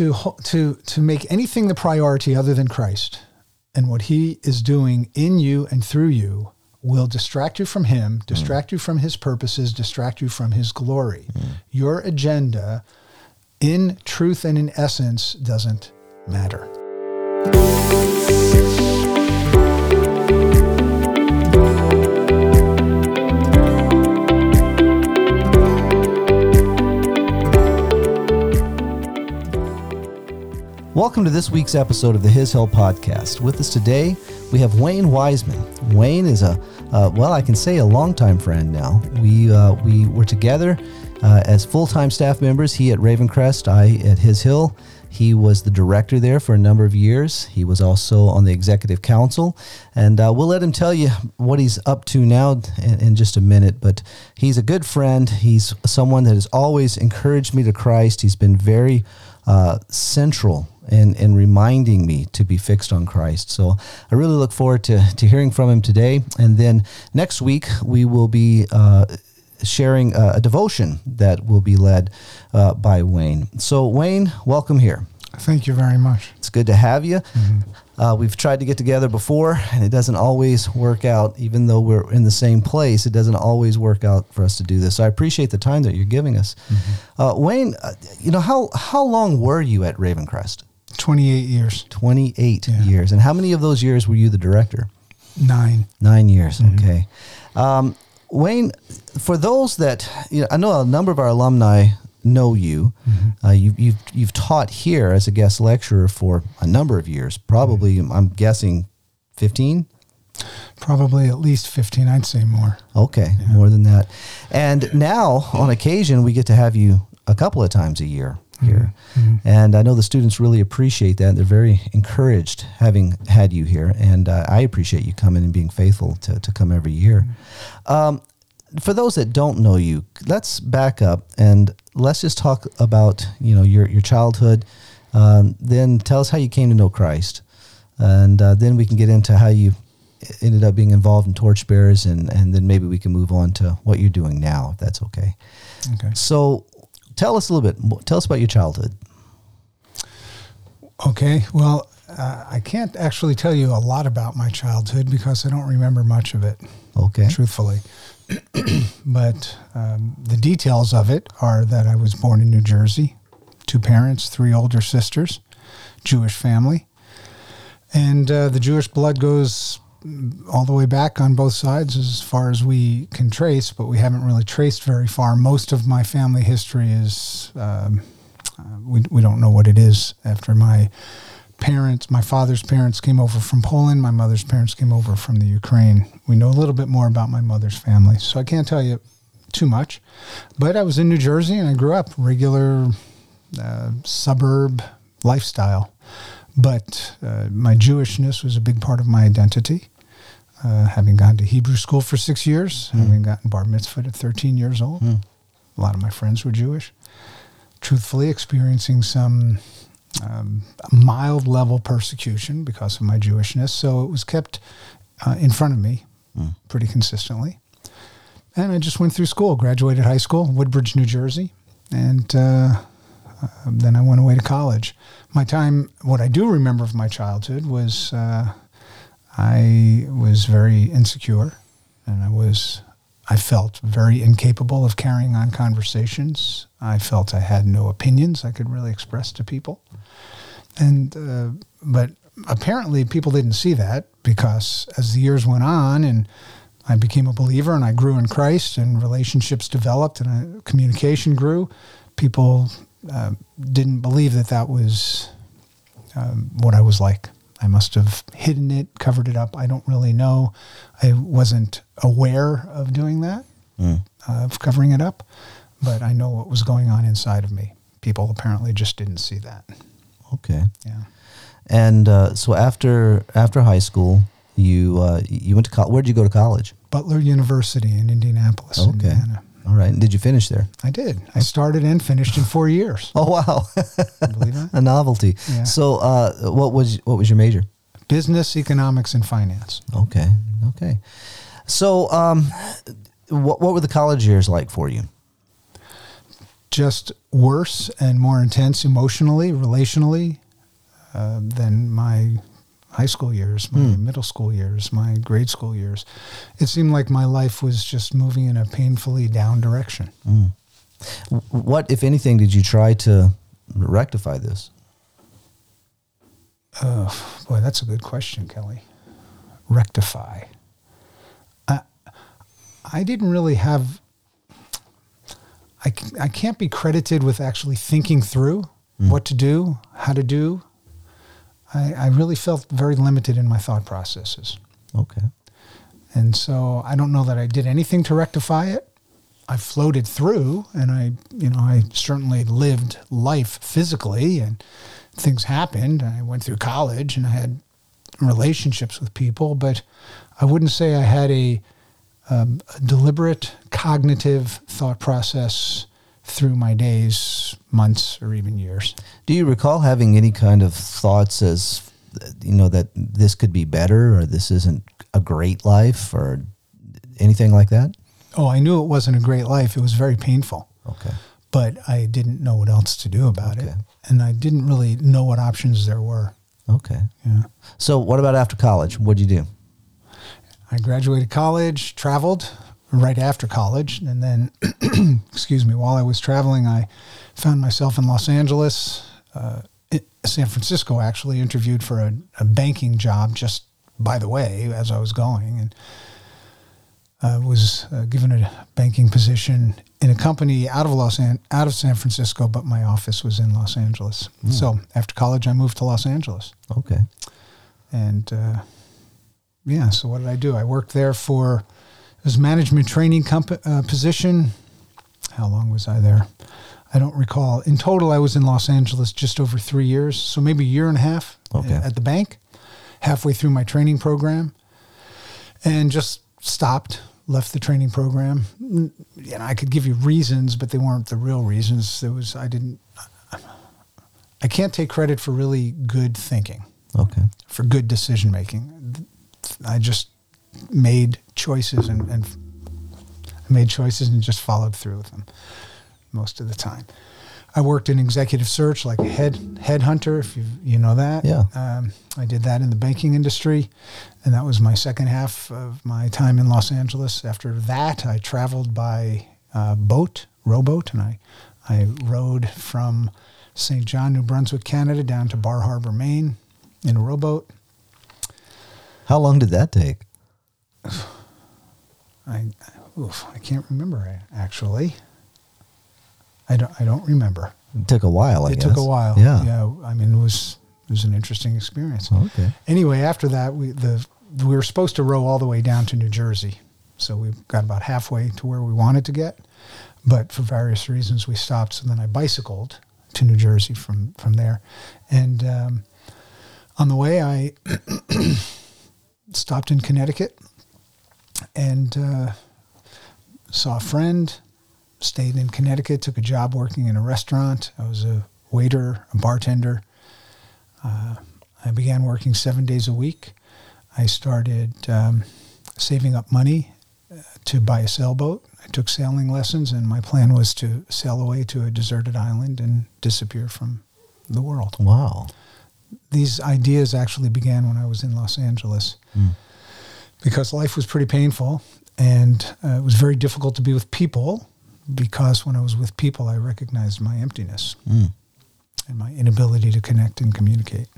to to to make anything the priority other than Christ and what He is doing in you and through you will distract you from Him, mm. distract you from His purposes, distract you from His glory. Mm. Your agenda, in truth and in essence, doesn't matter. Welcome to this week's episode of the His Hill Podcast. With us today, we have Wayne Weissman. Wayne is a, uh, well, I can say a longtime friend now. We uh, we were together uh, as full time staff members. He at Ravencrest, I at His Hill. He was the director there for a number of years. He was also on the executive council, and uh, we'll let him tell you what he's up to now in, in just a minute. But he's a good friend. He's someone that has always encouraged me to Christ. He's been very uh, central in, in reminding me to be fixed on Christ. So I really look forward to, to hearing from him today. And then next week, we will be uh, sharing a, a devotion that will be led uh, by Wayne. So, Wayne, welcome here. Thank you very much. It's good to have you. Uh, we've tried to get together before, and it doesn't always work out. Even though we're in the same place, it doesn't always work out for us to do this. So I appreciate the time that you're giving us. Uh, Wayne, uh, you know how how long were you at Ravencrest? 28 years, 28 Yeah. years. And how many of those years were you the director? nine. Nine years. Okay. Um, Wayne, for those that you know, I know a number of our alumni know you. Uh, you you've you've taught here as a guest lecturer for a number of years. Probably, I'm guessing, fifteen. Probably at least 15, I'd say more. Okay, more than that. And now, on occasion, we get to have you a couple of times a year here. And I know the students really appreciate that. They're very encouraged having had you here. And uh, I appreciate you coming and being faithful to, to come every year. Um, for those that don't know you, let's back up and let's just talk about you know your your childhood. Um, then tell us how you came to know Christ, and uh, then we can get into how you ended up being involved in torchbearers, and and then maybe we can move on to what you're doing now, if that's okay. Okay. So, tell us a little bit. Tell us about your childhood. Okay. Well, uh, I can't actually tell you a lot about my childhood because I don't remember much of it, Okay. truthfully. but um, the details of it are that I was born in New Jersey, two parents, three older sisters, Jewish family. And uh, the Jewish blood goes all the way back on both sides as far as we can trace, but we haven't really traced very far. Most of my family history is, um, uh, we, we don't know what it is after my parents, my father's parents came over from Poland, my mother's parents came over from the Ukraine. We know a little bit more about my mother's family, so I can't tell you too much. But I was in New Jersey and I grew up regular uh, suburb lifestyle. But uh, my Jewishness was a big part of my identity. Uh, having gone to Hebrew school for six years, having gotten bar mitzvah at 13 years old, a lot of my friends were Jewish. Truthfully, experiencing some um, mild level persecution because of my Jewishness. So it was kept uh, in front of me pretty consistently. And I just went through school, graduated high school, Woodbridge, New Jersey, and uh, uh, then I went away to college. My time, what I do remember of my childhood was uh, I was very insecure, and I was I felt very incapable of carrying on conversations. I felt I had no opinions I could really express to people, and uh, but apparently people didn't see that because as the years went on and I became a believer and I grew in Christ and relationships developed and I, communication grew. People uh, didn't believe that that was um, what I was like. I must have hidden it, covered it up. I don't really know. I wasn't aware of doing that, uh, of covering it up, but I know what was going on inside of me. People apparently just didn't see that. Okay. Yeah. And uh, so after after high school, you uh, you went to college. Where did you go to college? Butler University in Indianapolis, Okay. Indiana. All right. And did you finish there? I did. I started and finished in four years. Oh wow, Believe that? a novelty. Yeah. So, uh, what was what was your major? Business, economics, and finance. Okay, okay. So, um, what what were the college years like for you? just worse and more intense emotionally, relationally uh, than my high school years, my hmm. middle school years, my grade school years. It seemed like my life was just moving in a painfully down direction. Hmm. W- What, if anything, did you try to rectify this? Oh, boy, that's a good question, Kelly. Rectify. I, I didn't really have, I, I can't be credited with actually thinking through hmm. what to do, how to do. I, I really felt very limited in my thought processes. Okay. And so I don't know that I did anything to rectify it. I floated through and I, you know, I certainly lived life physically and things happened. I went through college and I had relationships with people, but I wouldn't say I had a, um, a deliberate cognitive thought process through my days, months, or even years. Do you recall having any kind of thoughts as, you know, that this could be better or this isn't a great life or anything like that? Oh, I knew it wasn't a great life. It was very painful. Okay. but I didn't know what else to do about it. And I didn't really know what options there were. Okay. Yeah. So, what about after college? What did you do? I graduated college, traveled right after college, and then, excuse me, while I was traveling, I found myself in Los Angeles, uh, San Francisco, actually interviewed for a, a banking job just by the way as I was going, and uh, was uh, given a banking position in a company out of Los An- out of San Francisco, but my office was in Los Angeles. So after college, I moved to Los Angeles. Okay. And uh, yeah, so what did I do? I worked there for was management training comp- uh, position. How long was I there? I don't recall. In total, I was in Los Angeles just over three years, so maybe a year and a half Okay. at the bank. Halfway through my training program, and just stopped. Left the training program. Know, I could give you reasons, but they weren't the real reasons. There was I didn't. I can't take credit for really good thinking Okay. for good decision making. I just made choices and, and made choices and just followed through with them most of the time. I worked in executive search like a head headhunter, if you you know that. Yeah. Um, I did that in the banking industry, and that was my second half of my time in Los Angeles. After that, I traveled by uh, boat, rowboat, and I I rowed from St. John, New Brunswick, Canada, down to Bar Harbor, Maine, in a rowboat. How long did that take? I oof, I can't remember actually. I don't I don't remember. It took a while, I it guess. took a while. Yeah. Yeah. I mean, it was it was an interesting experience. Okay. Anyway, after that, we the we were supposed to row all the way down to New Jersey, so we got about halfway to where we wanted to get, but for various reasons we stopped. So then I bicycled to New Jersey from from there, and um, on the way I stopped in Connecticut and uh, saw a friend. Stayed in Connecticut, took a job working in a restaurant. I was a waiter, a bartender. Uh, I began working seven days a week. I started um, saving up money uh, to buy a sailboat. I took sailing lessons, and my plan was to sail away to a deserted island and disappear from the world. Wow. These ideas actually began when I was in Los Angeles because life was pretty painful and uh, it was very difficult to be with people because when I was with people, I recognized my emptiness Mm. and my inability to connect and communicate.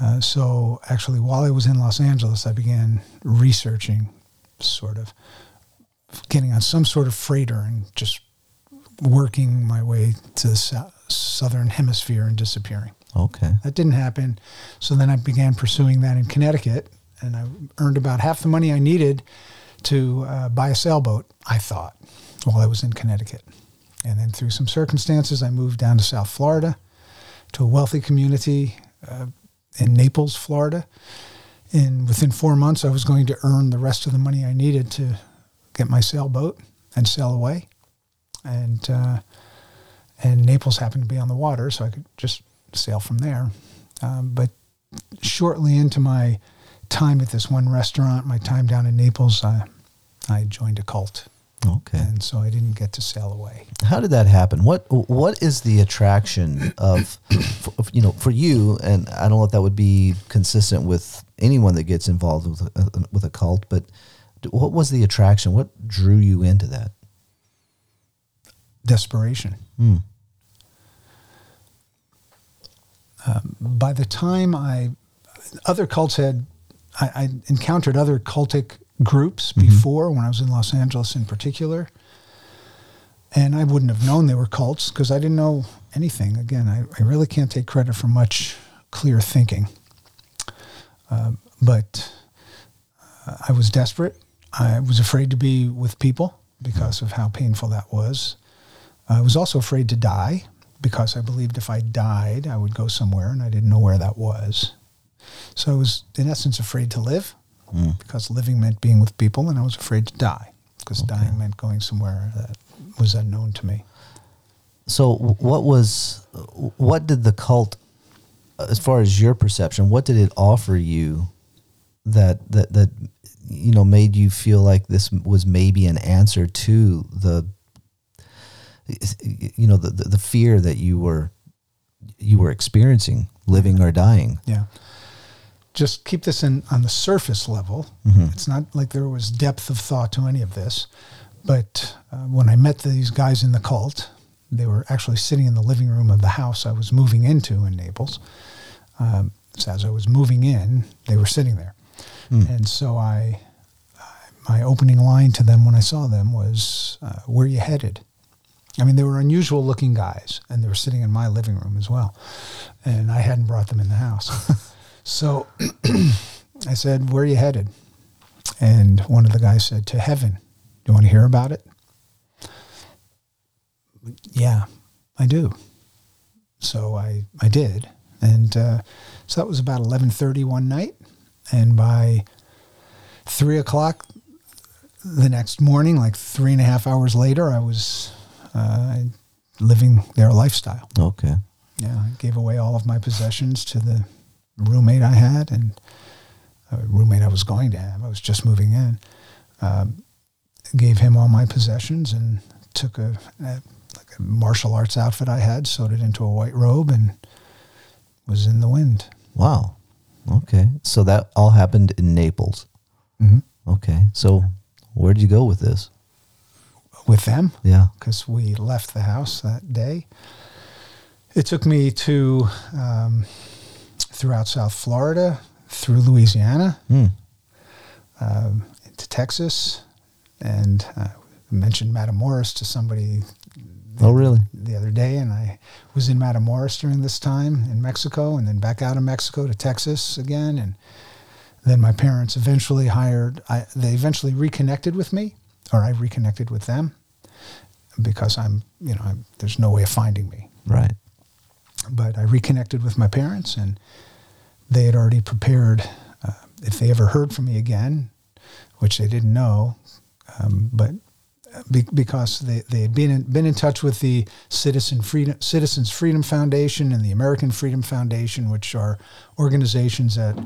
Uh, so, actually, while I was in Los Angeles, I began researching, sort of getting on some sort of freighter and just working my way to the sou- southern hemisphere and disappearing. Okay. That didn't happen. So then I began pursuing that in Connecticut, and I earned about half the money I needed to uh, buy a sailboat, I thought, while I was in Connecticut. And then through some circumstances, I moved down to South Florida to a wealthy community uh, in Naples, Florida. And within four months, I was going to earn the rest of the money I needed to get my sailboat and sail away. And uh, and Naples happened to be on the water, so I could just sail from there. Um, but shortly into my time at this one restaurant, my time down in Naples, I, I joined a cult Okay. and so I didn't get to sail away. How did that happen? What What is the attraction of, of, you know, for you? And I don't know if that would be consistent with anyone that gets involved with a, with a cult, but what was the attraction? What drew you into that? Desperation. Mm. Um, by the time I, other cults had, I, I encountered other cultic groups before when I was in Los Angeles in particular. And I wouldn't have known they were cults because I didn't know anything. Again, I, I really can't take credit for much clear thinking. Um, but uh, I was desperate. I was afraid to be with people because of how painful that was. I was also afraid to die because I believed if I died, I would go somewhere and I didn't know where that was. So I was, in essence, afraid to live Mm. because living meant being with people, and I was afraid to die because Okay. dying meant going somewhere that was unknown to me. So, what was what did the cult, as far as your perception, what did it offer you that that that you know made you feel like this was maybe an answer to the you know the the, the fear that you were you were experiencing, living or dying. Yeah. Just keep this in on the surface level. Mhm. It's not like there was depth of thought to any of this. But uh, when I met these guys in the cult, they were actually sitting in the living room of the house I was moving into in Naples. Um, so as I was moving in, they were sitting there. Mm. And so I, my opening line to them when I saw them was, uh, "Where are you headed?" I mean, they were unusual looking guys, and they were sitting in my living room as well, and I hadn't brought them in the house. so I said, "Where are you headed?" And one of the guys said, "To heaven." Do you want to hear about it? Yeah, I do. So I I did, and uh, so that was about eleven thirty one night, and by three o'clock the next morning, like three and a half hours later, I was uh, living their lifestyle. Okay. Yeah, I gave away all of my possessions to the roommate I had and a roommate I was going to have. I was just moving in. Um, gave him all my possessions and took a, a like a martial arts outfit I had, sewed it into a white robe, and was in the wind. Wow. Okay. So that all happened in Naples. hmm Okay. So where did you go with this? With them, Yeah. because we left the house that day. It took me to um, throughout South Florida, through Louisiana, to Texas, and uh, mentioned Matamoros to somebody Oh, really? the other day, and I was in Matamoros during this time in Mexico, and then back out of Mexico to Texas again, and then my parents eventually hired. I, they eventually reconnected with me, or I reconnected with them, because I'm, you know, I'm, there's no way of finding me. Right. But I reconnected with my parents, and they had already prepared. Uh, if they ever heard from me again, which they didn't know, um, but be, because they, they had been in, been in touch with the Citizen Freedom, Citizens Freedom Foundation and the American Freedom Foundation, which are organizations that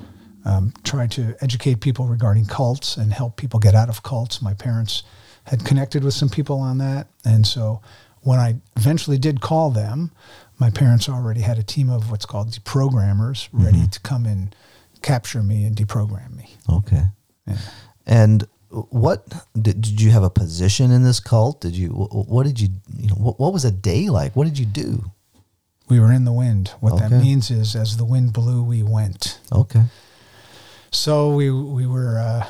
um, try to educate people regarding cults and help people get out of cults. My parents had connected with some people on that. And so when I eventually did call them, my parents already had a team of what's called deprogrammers ready to come and capture me and deprogram me. Okay. Yeah. And what did, did you have a position in this cult? Did you what did you you know what, what was a day like? What did you do? We were in the wind. What that means is, as the wind blew, we went. Okay. So we we were uh,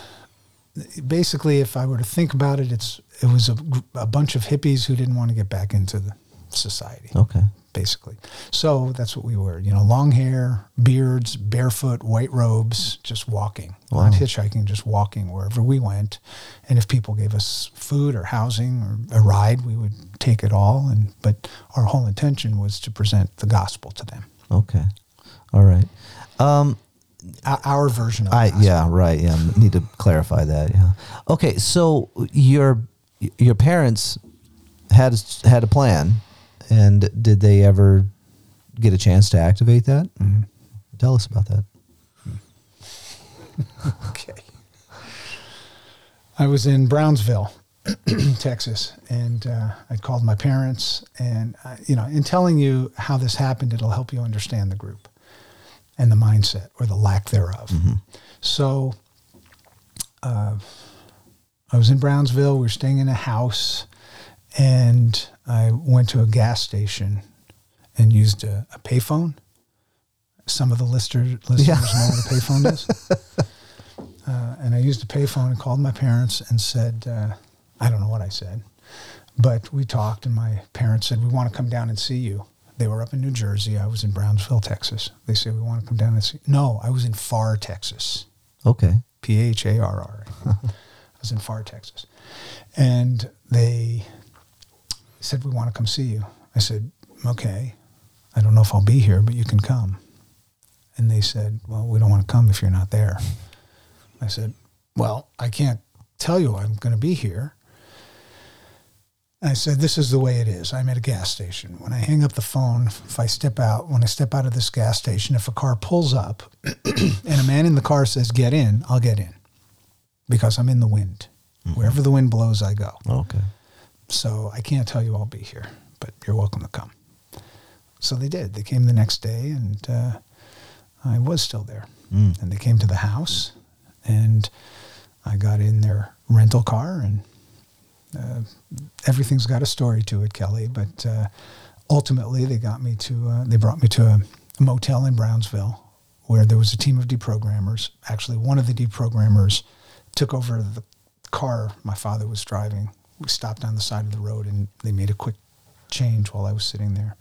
basically, if I were to think about it, it's it was a, a bunch of hippies who didn't want to get back into the society, Okay. Basically. So that's what we were. You know, long hair, beards, barefoot, white robes, just walking, Wow. not hitchhiking, just walking wherever we went. And if people gave us food or housing or a ride, we would take it all. And but our whole intention was to present the gospel to them, Okay. All right. Um, our, version of I yeah right yeah need to clarify that yeah okay so your your parents had had a plan and did they ever get a chance to activate that Mhm. tell us about that Okay. I was in Brownsville Texas, and uh, I called my parents, and uh, you know, in telling you how this happened, it'll help you understand the group and the mindset or the lack thereof. So, uh, I was in Brownsville. We were staying in a house, and I went to a gas station and used a, a payphone. Some of the lister, listeners Yeah. know what a payphone is. Uh, and I used a payphone and called my parents and said, uh, I don't know what I said, but we talked, and my parents said, We want to come down and see you. They were up in New Jersey. I was in Brownsville, Texas. They said, We want to come down and see. You. No, I was in Pharr, Texas. Okay. P H A R R. I was in Pharr, Texas. And they said, We want to come see you. I said, Okay. I don't know if I'll be here, but you can come. And they said, Well, we don't want to come if you're not there. I said, Well, I can't tell you I'm going to be here. I said, This is the way it is. I'm at a gas station. When I hang up the phone, if I step out, when I step out of this gas station, if a car pulls up and a man in the car says, Get in, I'll get in because I'm in the wind. Mm-hmm. Wherever the wind blows, I go. Okay. So I can't tell you I'll be here, but you're welcome to come. So they did. They came the next day, and uh, I was still there. Mm. And they came to the house, and I got in their rental car, and uh, everything's got a story to it, Kelly. But uh, ultimately, they got me to. Uh, they brought me to a, a motel in Brownsville, where there was a team of deprogrammers. Actually, one of the deprogrammers took over the car my father was driving. We stopped on the side of the road, and they made a quick change while I was sitting there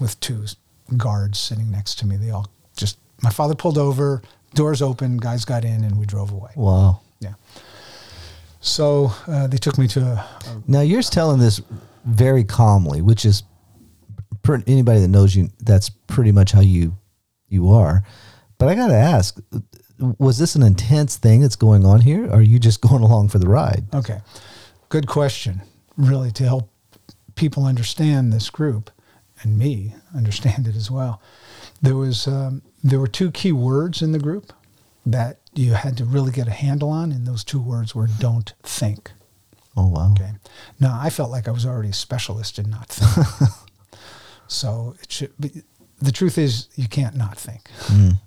with two guards sitting next to me. They all just. My father pulled over, doors open, guys got in, and we drove away. Wow. Yeah. So uh, they took me to a, a Now you're telling this very calmly, which is per, anybody that knows you. That's pretty much how you you are. But I got to ask, was this an intense thing that's going on here? Or are you just going along for the ride? Okay. Good question. Really, to help people understand this group and me understand it as well. There was um, there were two key words in the group that you had to really get a handle on, and those two words were "don't think." Oh wow. Okay. Now I felt like I was already a specialist in not think. so it should. Be, the truth is, you can't not think, Mm.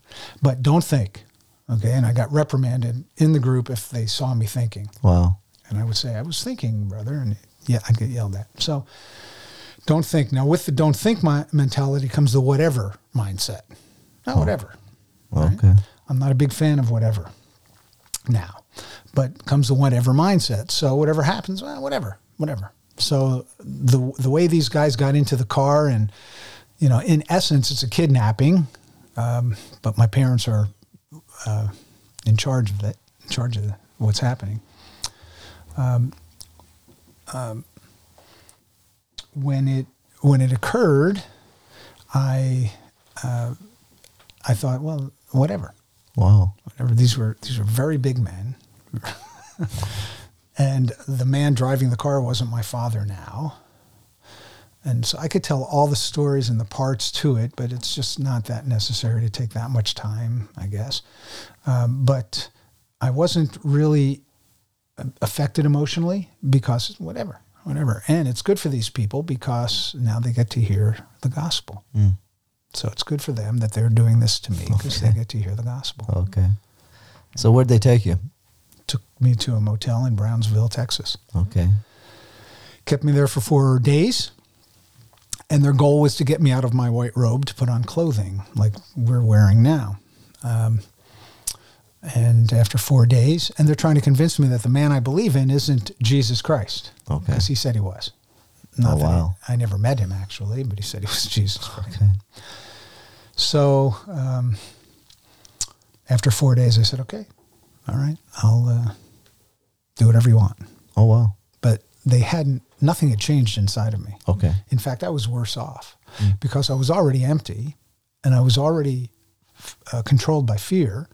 but don't think. Okay. And I got reprimanded in the group if they saw me thinking. Wow. And I would say, I was thinking, brother. And yeah, I'd get yelled at. So don't think. Now, with the don't think my mentality comes the whatever mindset. Oh, whatever. right? Okay. I'm not a big fan of whatever now, but comes the whatever mindset. So whatever happens, well, whatever, whatever. So the the way these guys got into the car, and you know, in essence, it's a kidnapping. Um, but my parents are uh, in charge of it, in charge of what's happening. Um, um, when it when it occurred, I uh, I thought, well, whatever Wow. whatever. These were these were very big men, and the man driving the car wasn't my father now. And so I could tell all the stories and the parts to it, but it's just not that necessary to take that much time, I guess. Um, but I wasn't really affected emotionally because whatever, whatever. And it's good for these people because now they get to hear the gospel. Mm. So it's good for them that they're doing this to me because they get to hear the gospel. Okay. So where'd they take you? Took me to a motel in Brownsville, Texas. Okay. Kept me there for four days. And their goal was to get me out of my white robe to put on clothing like we're wearing now. Um, and after four days, and they're trying to convince me that the man I believe in isn't Jesus Christ. Okay. Because he said he was. Oh, wow. I never met him actually, but he said he was Jesus Christ. Okay. So um, after four days, I said, okay, all right, I'll uh, do whatever you want. Oh wow. But they hadn't, nothing had changed inside of me. Okay. In fact, I was worse off because I was already empty and I was already uh, controlled by fear.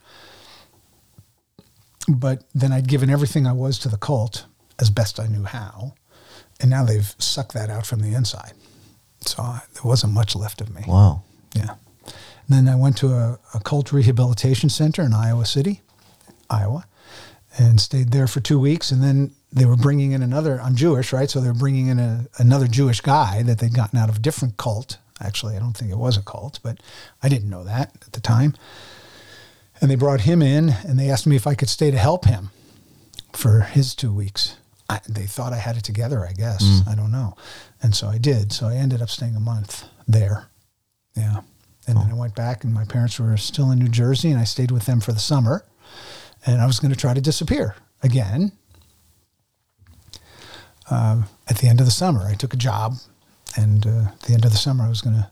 But then I'd given everything I was to the cult as best I knew how. And now they've sucked that out from the inside. So I, there wasn't much left of me. Wow. Yeah. And then I went to a, a cult rehabilitation center in Iowa City, Iowa, and stayed there for two weeks. And then they were bringing in another. I'm Jewish, right? So they're bringing in a, another Jewish guy that they'd gotten out of a different cult. Actually, I don't think it was a cult, but I didn't know that at the time. And they brought him in, and they asked me if I could stay to help him for his two weeks. I, they thought I had it together, I guess. I don't know. And so I did. So I ended up staying a month there. Yeah. And then I went back, and my parents were still in New Jersey, and I stayed with them for the summer. And I was going to try to disappear again. Um, at the end of the summer, I took a job, and uh, at the end of the summer, I was going to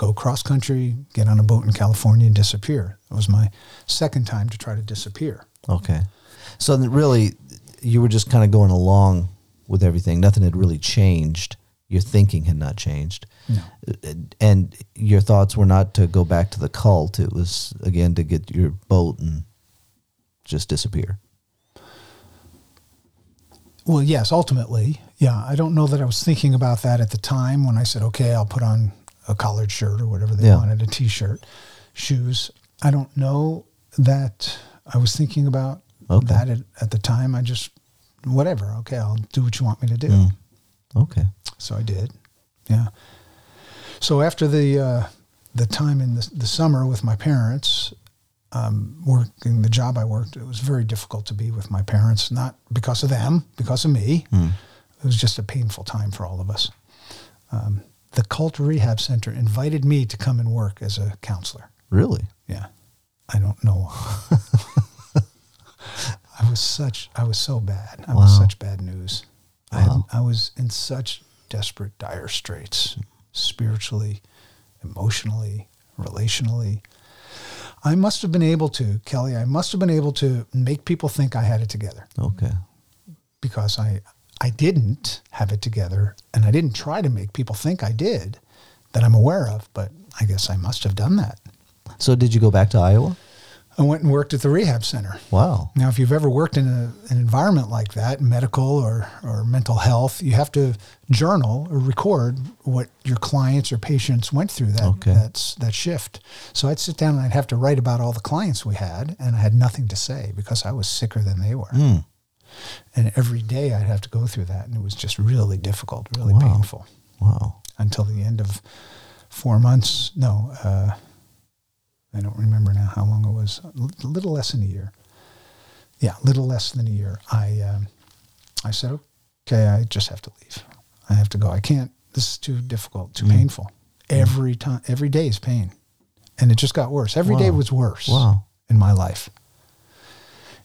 go cross country, get on a boat in California, and disappear. It was my second time to try to disappear. Okay. So really, you were just kind of going along with everything. Nothing had really changed. Your thinking had not changed. No. And your thoughts were not to go back to the cult. It was, again, to get your boat and just disappear. Well, yes, ultimately, yeah. I don't know that I was thinking about that at the time when I said, okay, I'll put on a collared shirt or whatever they Yeah. wanted, a t shirt, shoes. I don't know that I was thinking about Okay. that at, at the time. I just, whatever, okay, I'll do what you want me to do. Mm. Okay. So I did. Yeah. So after the uh, the time in the, the summer with my parents, um, working the job I worked, it was very difficult to be with my parents. Not because of them, because of me. It was just a painful time for all of us. Um, the cult rehab center invited me to come and work as a counselor. Really? Yeah, I don't know. I was such, I was so bad. I was such bad news. I, had, Wow. I was in such desperate, dire straits, spiritually, emotionally, relationally. I must have been able to, Kelly. I must have been able to make people think I had it together Okay. because I, I didn't have it together, and I didn't try to make people think I did, that I'm aware of. But I guess I must have done that. So did you go back to Iowa? I went and worked at the rehab center. Wow. Now, if you've ever worked in a, an environment like that, medical or, or mental health, you have to journal or record what your clients or patients went through that Okay. that's that shift. So I'd sit down and I'd have to write about all the clients we had, and I had nothing to say because I was sicker than they were. Mm. And every day I'd have to go through that, and it was just really difficult, really Wow. painful Wow. until the end of four months. No, uh, I don't remember now how long it was. A little less than a year. Yeah, a little less than a year. I um, I said, okay, I just have to leave. I have to go. I can't. This is too difficult, too painful. Every time, every day is pain, and it just got worse. Every day Wow. was worse Wow. in my life.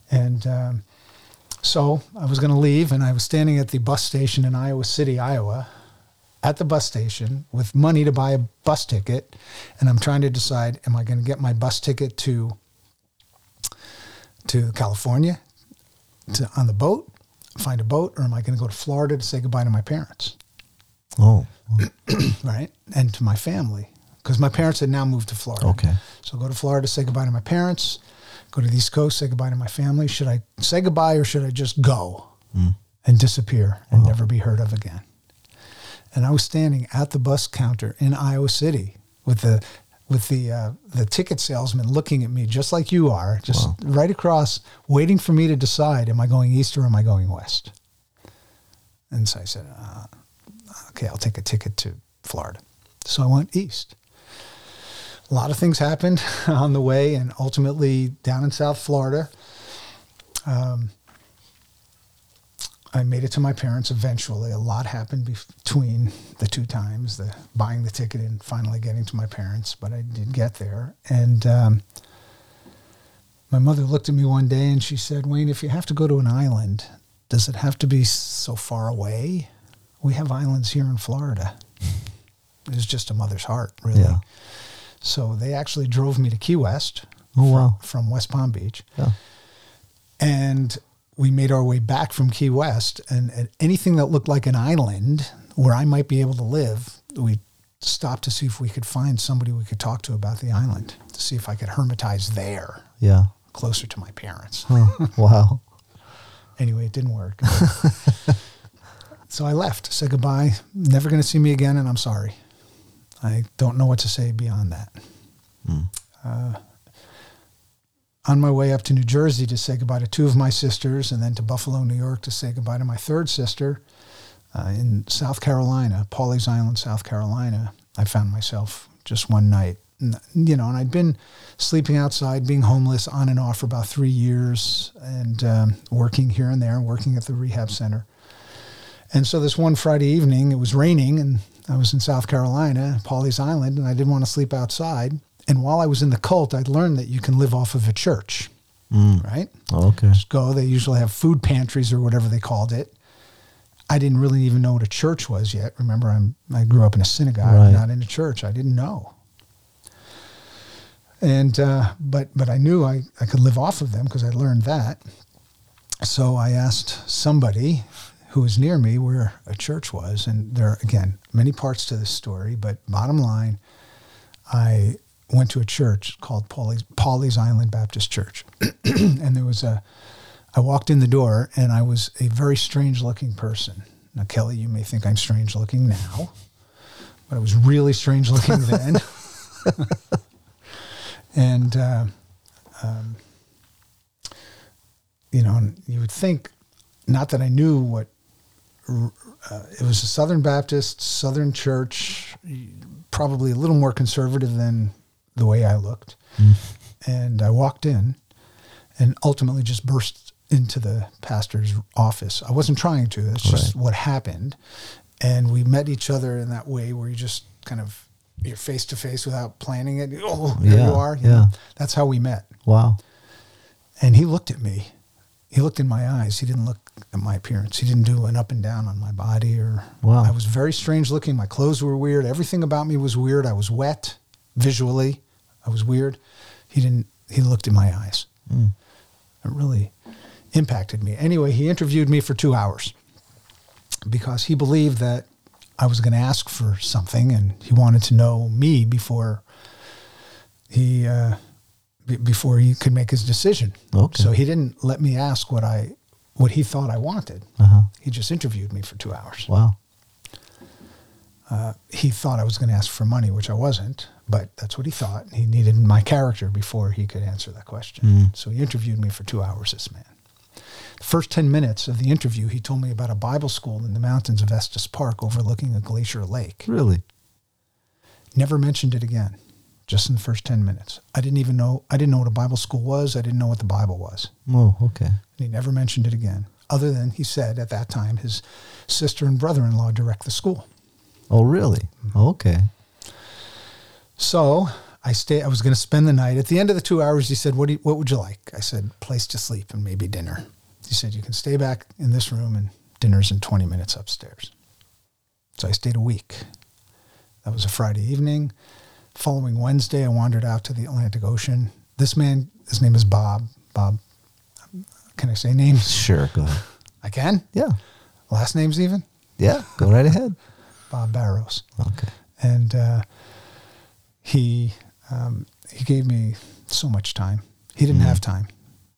And um, so I was going to leave, and I was standing at the bus station in Iowa City, Iowa, at the bus station with money to buy a bus ticket. And I'm trying to decide am I going to get my bus ticket to, to California to, on the boat, find a boat, or am I going to go to Florida to say goodbye to my parents? Oh. right? And to my family, because my parents had now moved to Florida. Okay. So go to Florida, to say goodbye to my parents, go to the East Coast, say goodbye to my family. Should I say goodbye or should I just go and disappear and never be heard of again? And I was standing at the bus counter in Iowa City with the with the uh, the ticket salesman looking at me just like you are, just Wow. right across, waiting for me to decide: am I going east or am I going west? And so I said, uh, "Okay, I'll take a ticket to Florida." So I went east a lot of things happened on the way, and ultimately down in South Florida, um, I made it to my parents eventually. A lot happened between the two times, the buying the ticket and finally getting to my parents, but I did get there. And um, my mother looked at me one day and she said, Wayne, if you have to go to an island, does it have to be so far away? We have islands here in Florida. It was just a mother's heart, really. Yeah. So they actually drove me to Key West Oh, from, wow. from West Palm Beach. Yeah. And we made our way back from Key West. And anything that looked like an island where I might be able to live, we stopped to see if we could find somebody we could talk to about the island, to see if I could hermitize there, Yeah. closer to my parents. Huh. wow. Anyway, it didn't work. so I left, said goodbye. Never going to see me again, and I'm sorry. I don't know what to say beyond that. Uh, on my way up to New Jersey to say goodbye to two of my sisters, and then to Buffalo, New York to say goodbye to my third sister uh, in South Carolina, Pawleys Island, South Carolina, I found myself just one night. And, you know, and I'd been sleeping outside, being homeless on and off for about three years, and um, working here and there, working at the rehab center. And so this one Friday evening, it was raining, and I was in South Carolina, Pawleys Island, and I didn't want to sleep outside. And while I was in the cult, I'd learned that you can live off of a church, right? Oh, okay. Just go. They usually have food pantries or whatever they called it. I didn't really even know what a church was yet. Remember, I'm I grew up in a synagogue, Right. not in a church. I didn't know. And uh, but but I knew I, I could live off of them because I learned that. So I asked somebody who was near me where a church was, and there are, again many parts to this story. But bottom line, I went to a church called Pawleys Island Baptist Church, and there was a. I walked in the door, and I was a very strange looking person. Now, Kelly, you may think I'm strange looking now, but I was really strange looking then. and uh, um, you know, and you would think, not that I knew what uh, it was a Southern Baptist, Southern church, probably a little more conservative than the way I looked. And I walked in and ultimately just burst into the pastor's office. I wasn't trying to, that's just Right. what happened. And we met each other in that way where you just kind of, you're face to face without planning it. Oh, there Yeah, you are. you yeah. know. That's how we met. Wow. And he looked at me. He looked in my eyes. He didn't look at my appearance. He didn't do an up and down on my body or Wow. I was very strange looking. My clothes were weird. Everything about me was weird. I was wet visually. I was weird. He didn't he looked in my eyes. Mm. It really impacted me. Anyway, he interviewed me for 2 hours because he believed that I was going to ask for something and he wanted to know me before he uh, b- before he could make his decision. Okay. So he didn't let me ask what I what he thought I wanted. Uh huh. He just interviewed me for two hours. Wow. Uh, he thought I was going to ask for money, which I wasn't, but that's what he thought. He needed my character before he could answer that question. Mm. So he interviewed me for two hours. This man. The first ten minutes of the interview, he told me about a Bible school in the mountains of Estes Park overlooking a glacier lake. Really? Never mentioned it again. Just in the first ten minutes, I didn't even know. I didn't know what a Bible school was. I didn't know what the Bible was. Oh, okay. And he never mentioned it again, other than he said at that time his sister and brother in law direct the school. Oh, really? Mm-hmm. Okay. So I stay. I was going to spend the night. At the end of the two hours, he said, "What do you, What would you like?" I said, "Place to sleep and maybe dinner." He said, "You can stay back in this room, and dinner's in twenty minutes upstairs." So I stayed a week. That was a Friday evening. Following Wednesday, I wandered out to the Atlantic Ocean. This man, his name is Bob. Bob, can I say names? Sure. Go ahead. I can. Yeah. Last names even. Yeah. Go right ahead. Bob Barrows. Okay. and uh, he um, he gave me so much time. He didn't have time.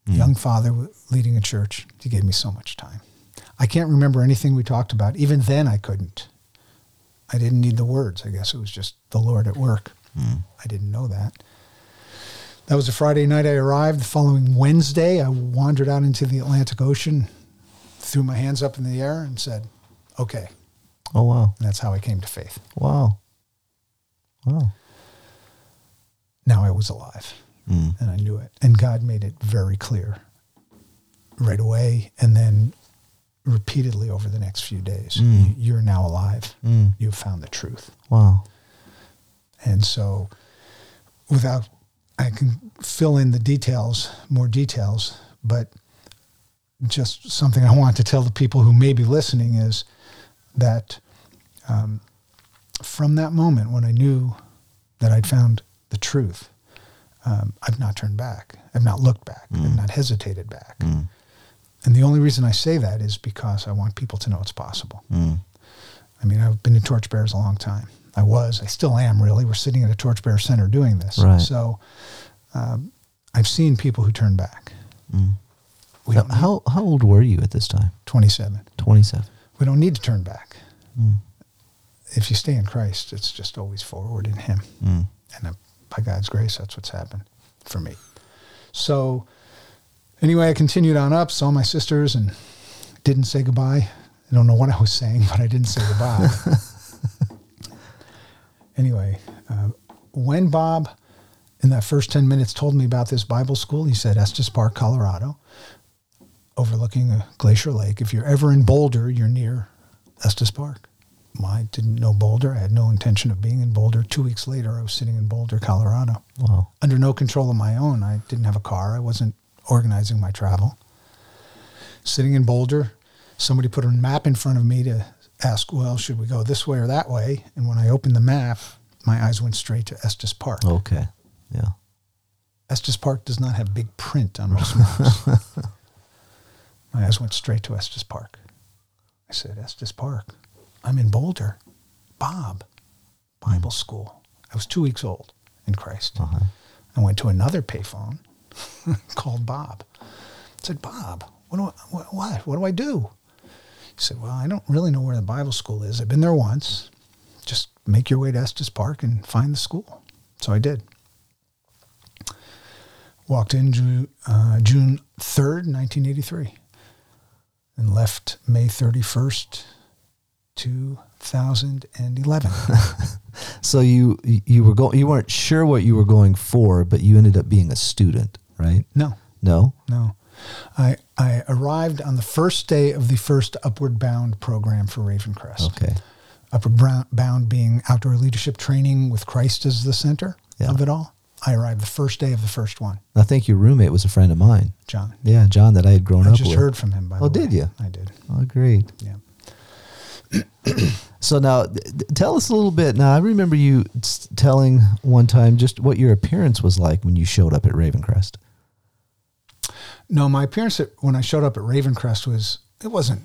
Young father leading a church. He gave me so much time. I can't remember anything we talked about. Even then, I couldn't. I didn't need the words. I guess it was just the Lord at work. I didn't know that. That was a Friday night I arrived. The following Wednesday, I wandered out into the Atlantic Ocean, threw my hands up in the air, and said, "Okay." Oh, wow. And that's how I came to faith. Wow. Wow. Now I was alive. Mm. and I knew it. And God made it very clear right away and then repeatedly over the next few days. Mm. You- You're now alive. Mm. You've found the truth. Wow. And so, without, I can fill in the details, more details, but just something I want to tell the people who may be listening is that um, from that moment when I knew that I'd found the truth, um, I've not turned back. I've not looked back. I've not hesitated back. Mm. And the only reason I say that is because I want people to know it's possible. Mm. I mean, I've been in torchbearers a long time. I was, I still am really. We're sitting at a torchbearer center doing this. Right. So um, I've seen people who turn back. Mm. We Now, don't need, how how old were you at this time? 27. Twenty seven. We don't need to turn back. Mm. If you stay in Christ, it's just always forward in Him. Mm. And uh, by God's grace, that's what's happened for me. So anyway, I continued on up, saw my sisters, and didn't say goodbye. I don't know what I was saying, but I didn't say goodbye. anyway, uh, when Bob, in that first 10 minutes, told me about this Bible school, he said Estes Park, Colorado, overlooking a glacier lake. If you're ever in Boulder, you're near Estes Park. I didn't know Boulder. I had no intention of being in Boulder. Two weeks later, I was sitting in Boulder, Colorado, Wow. under no control of my own. I didn't have a car. I wasn't organizing my travel. Sitting in Boulder, somebody put a map in front of me to ask, well, should we go this way or that way? And when I opened the map, my eyes went straight to Estes Park. Okay. Yeah. Estes Park does not have big print on most maps. my eyes went straight to Estes Park. I said, Estes Park. I'm in Boulder. Bob, Bible school. I was two weeks old in Christ. Uh-huh. I went to another payphone called Bob. I said, Bob, what do I, what, what? What do I do? He said, Well, I don't really know where the Bible school is. I've been there once. Just make your way to Estes Park and find the school. So I did. Walked in Ju- uh, June 3rd, 1983, and left May 31st, 2011. So you you were going you weren't sure what you were going for, but you ended up being a student, right? no, No. no. I, I arrived on the first day of the first Upward Bound program for Ravencrest. Okay. Upward Bound being outdoor leadership training with Christ as the center Yeah. of it all. I arrived the first day of the first one, I think your roommate was a friend of mine. John. Yeah, John, that I had grown I up I just with. heard from him, by Oh, the way. did you? I did. Oh, great. Yeah. So now, th- tell us a little bit. Now, I remember you telling one time just what your appearance was like when you showed up at Ravencrest. No, my appearance at, when I showed up at Ravencrest was, it wasn't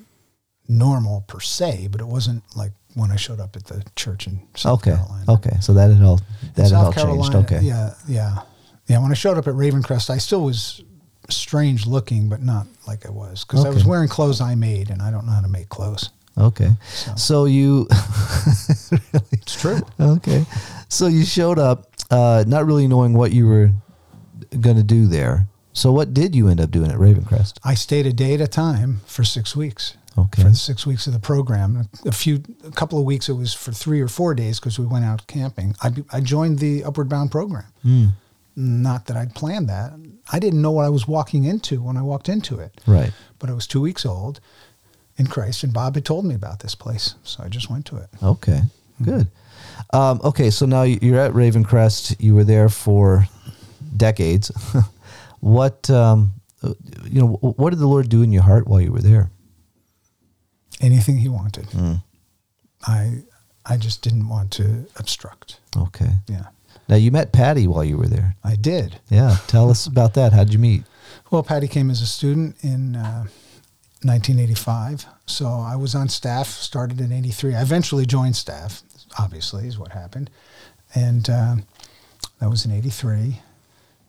normal per se, but it wasn't like when I showed up at the church in South okay. Carolina. Okay. So that had all that had all South changed. Okay. Yeah, yeah, yeah. When I showed up at Ravencrest, I still was strange looking, but not like I was because I was wearing clothes I made, and I don't know how to make clothes. Okay. So. So you It's true. okay. So you showed up, uh, not really knowing what you were going to do there. So what did you end up doing at Ravencrest? I stayed a day at a time for six weeks. Okay. For the six weeks of the program, a few, a couple of weeks, it was for three or four days because we went out camping. I, I joined the Upward Bound program. Hmm. Not that I'd planned that. I didn't know what I was walking into when I walked into it. Right. But I was two weeks old in Christ, and Bob had told me about this place, so I just went to it. Okay. Good. Um, okay. So now you're at Ravencrest. You were there for decades. what um, uh, you know? What did the Lord do in your heart while you were there? Anything he wanted. Mm. I I just didn't want to obstruct. Okay. Yeah, Now you met Patty while you were there. I did. Yeah. Tell us about that. How'd you meet? Well, Patty came as a student in uh, 1985. So I was on staff, started in 83. I eventually joined staff, obviously, is what happened. And um that was in 83.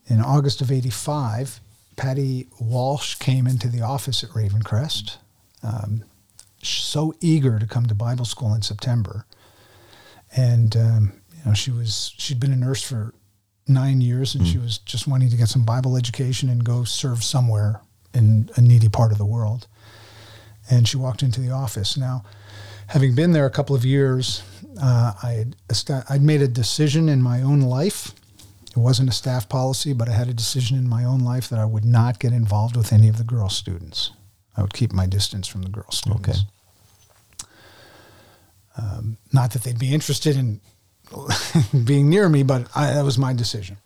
In August of 85, Patty Walsh came into the office at Ravencrest, um, so eager to come to Bible school in September. And, um, you know, she was, she'd been a nurse for nine years and she was just wanting to get some Bible education and go serve somewhere in a needy part of the world. And she walked into the office. Now, having been there a couple of years, uh, I had I'd made a decision in my own life. It wasn't a staff policy, but I had a decision in my own life that I would not get involved with any of the girl students. I would keep my distance from the girl students. Okay. Um, not that they'd be interested in being near me, but I, that was my decision.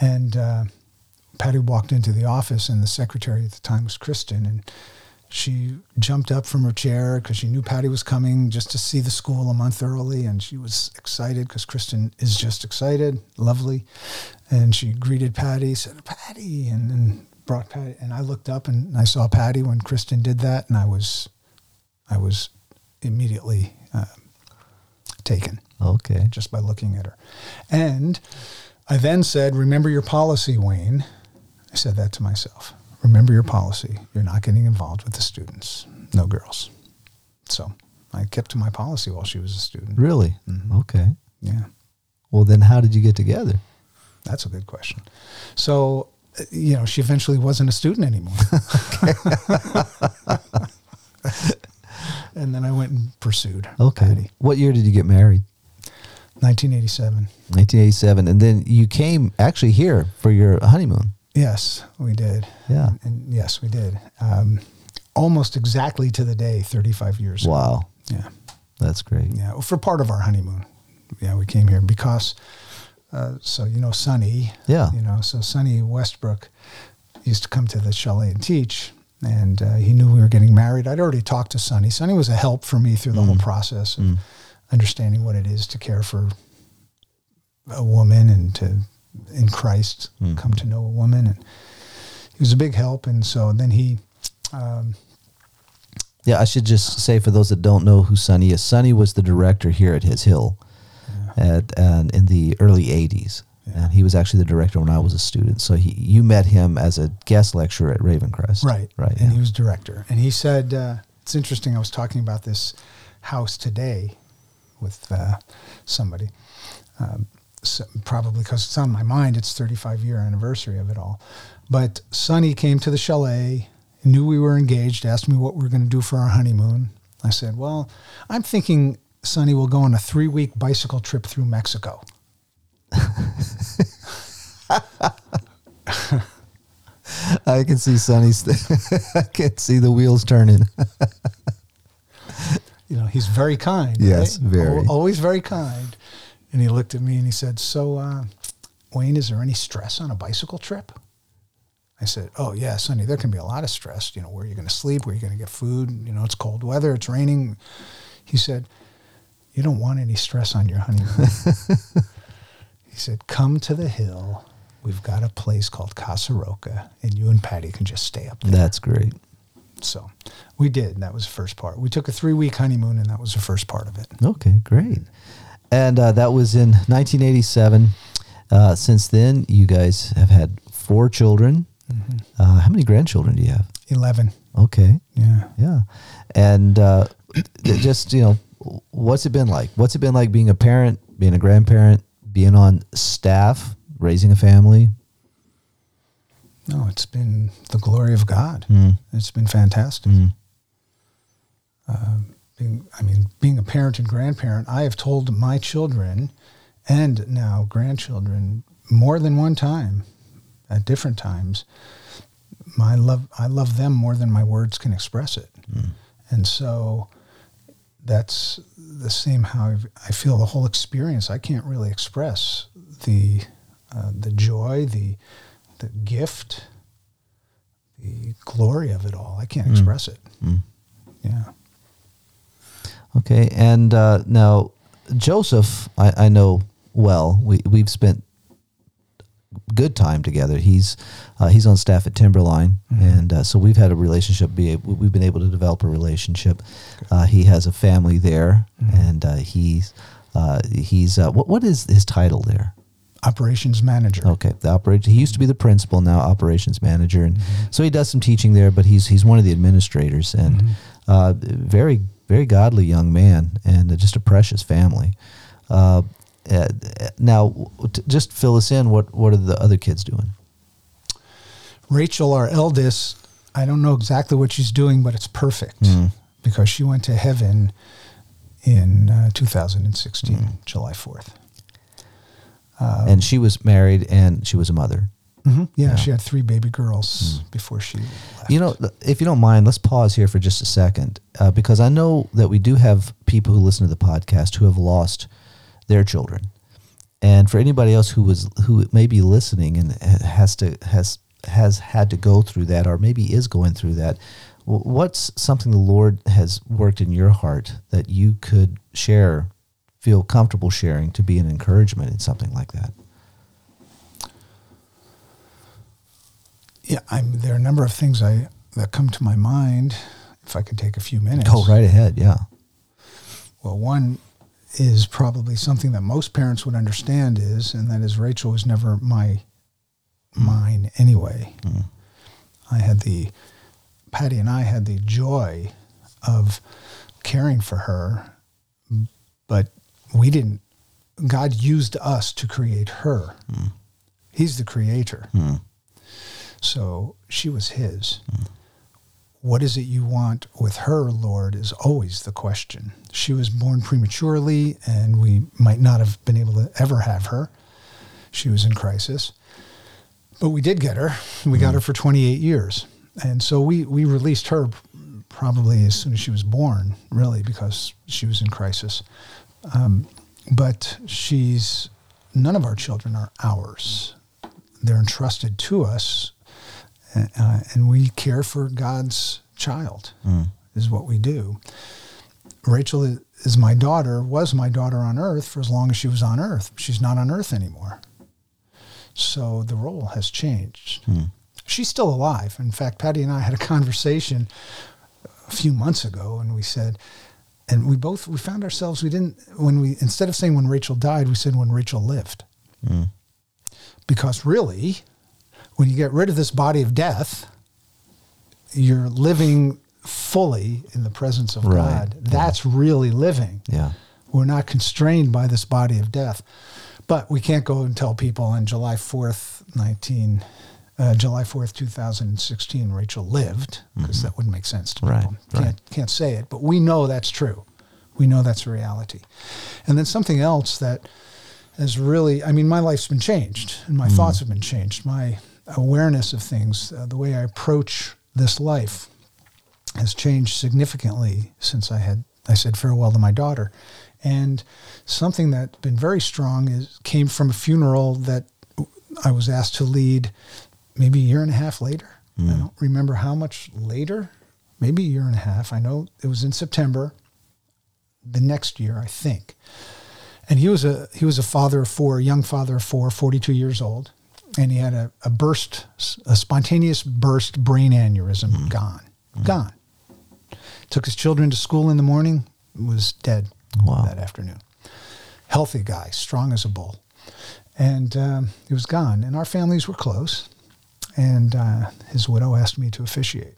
And uh, Patty walked into the office, and the secretary at the time was Kristen, and she jumped up from her chair because she knew Patty was coming just to see the school a month early, and she was excited because Kristen is just excited, lovely, and she greeted Patty, said Patty, and then brought Patty, and I looked up and I saw Patty when Kristen did that, and I was, I was immediately uh, taken Okay. just by looking at her. And I then said, Remember your policy, Wayne. I said that to myself. Remember your policy. You're not getting involved with the students, no girls. So I kept to my policy while she was a student. Really? Mhm. Okay. Yeah, Well, then how did you get together? that's a good question. So you know, she eventually wasn't a student anymore. and then I went and pursued Okay. Patty. What year did you get married? 1987. 1987. And then you came actually here for your honeymoon. Yes, we did. Yeah. And yes, we did. Um, almost exactly to the day, 35 years ago. Wow. Yeah. That's great. Yeah. For part of our honeymoon. Yeah, we came here because, uh, so, you know, Sonny. Yeah. You know, so Sonny Westbrook used to come to the chalet and teach. And uh, he knew we were getting married. I'd already talked to Sonny. Sonny was a help for me through the whole process of understanding what it is to care for a woman and to, in Christ, come to know a woman. And he was a big help. And so then he, um, Yeah, I should just say for those that don't know who Sonny is, Sonny was the director here at His Hill at and in the early '80s, and he was actually the director when I was a student. So he, you met him as a guest lecturer at Ravencrest, Right. Right. And yeah. he was director. And he said, uh, it's interesting. I was talking about this house today with uh, somebody, um, probably because it's on my mind. It's 35 year anniversary of it all. But Sonny came to the chalet, knew we were engaged, asked me what we were going to do for our honeymoon. I said, well, I'm thinking Sonny will go on a three week bicycle trip through Mexico. I can see Sonny's. I can see the wheels turning. you know, he's very kind. Yes, right? very. Always very kind. And he looked at me and he said, So, uh, Wayne, is there any stress on a bicycle trip? I said, Oh, yeah, Sonny, there can be a lot of stress. You know, where are you going to sleep? Where are you going to get food? You know, it's cold weather, it's raining. He said, You don't want any stress on your honeymoon. he said, Come to the hill. We've got a place called Casa Roca, and you and Patty can just stay up there. That's great. So we did. That was the first part. We took a three week honeymoon, and that was the first part of it. Okay, great. And uh, that was in 1987. Uh, since then, you guys have had four children. Uh, how many grandchildren do you have? 11. Okay, Yeah. yeah. And uh, just, you know, what's it been like? What's it been like being a parent, being a grandparent, being on staff, raising a family? No, it's been the glory of God. Mm. It's been fantastic. Mm. Being, I mean, being a parent and grandparent, I have told my children and now grandchildren more than one time at different times, my love, I love them more than my words can express it. Hmm. And so that's the same how I've- feel the whole experience. I can't really express the uh, the joy, the the gift, the glory of it all. I can't hmm. express it. Hmm. Yeah. Okay, and uh, now Joseph, I, I know well. We we've spent good time together. He's uh, he's on staff at Timberline, and uh, so we've had a relationship. Be we've been able to develop a relationship. Uh, he has a family there, and uh, he's uh, he's uh, what what is his title there? Operations manager. Okay, the operation. He used to be the principal, now operations manager, and so he does some teaching there. But he's he's one of the administrators, and uh, very very godly young man, and uh, just a precious family. Uh, uh, now, just fill us in. What what are the other kids doing? Rachel, our eldest, I don't know exactly what she's doing, but it's perfect because she went to heaven in uh, 2016, July 4th. and she was married, and she was a mother. Hmm Yeah, Yeah. she had three baby girls before she left. You know, if you don't mind, let's pause here for just a second uh, because I know that we do have people who listen to the podcast who have lost their children, and for anybody else who was who may be listening and has to has has had to go through that or maybe is going through that, what's something the Lord has worked in your heart that you could share, feel comfortable sharing to be an encouragement in something like that? Yeah, I'm, there are a number of things I that come to my mind. If I could take a few minutes. Go right ahead. Yeah. Well, one is probably something that most parents would understand is, and that is Rachel was never my hmm. mine anyway. Hmm. I had the Patty and I had the joy of caring for her, but we didn't. God used us to create her. Hmm. He's the creator. So she was his. What is it you want with her, Lord, is always the question. She was born prematurely, and we might not have been able to ever have her. She was in crisis. But we did get her. We got her for 28 years. And so we, we released her probably as soon as she was born, really, because she was in crisis. Um, but she's, none of our children are ours. They're entrusted to us, Uh, uh, and we care for God's child, hmm. is what we do. Rachel is- is my daughter, was my daughter on earth for as long as she was on earth. She's not on earth anymore. So the role has changed. Hmm. She's still alive. In fact, Patty and I had a conversation a few months ago, and we said, and we both we found ourselves we didn't when we instead of saying when Rachel died, we said when Rachel lived, hmm. because really, when you get rid of this body of death, you're living fully in the presence of Right. God. That's really living. Yeah. We're not constrained by this body of death. But we can't go and tell people on July 4th, 19, uh, July 4th, 2016, Rachel lived, because that wouldn't make sense to Mm-hmm. People. right. Can't, can't say it, but we know that's true. We know that's a reality. And then something else that has really, I mean, my life's been changed and my thoughts have been changed. My awareness of things, uh, the way I approach this life has changed significantly since I had I said farewell to my daughter. And something that's been very strong is came from a funeral that I was asked to lead maybe a year and a half later. I don't remember how much later, maybe a year and a half. I know it was in September the next year, I think. And he was a he was a father of four, a young father of four, 42 years old, and he had a, a burst, a spontaneous burst brain aneurysm, gone, gone. Took his children to school in the morning, was dead Wow. that afternoon. Healthy guy, strong as a bull, and um, he was gone. And our families were close, and uh, his widow asked me to officiate.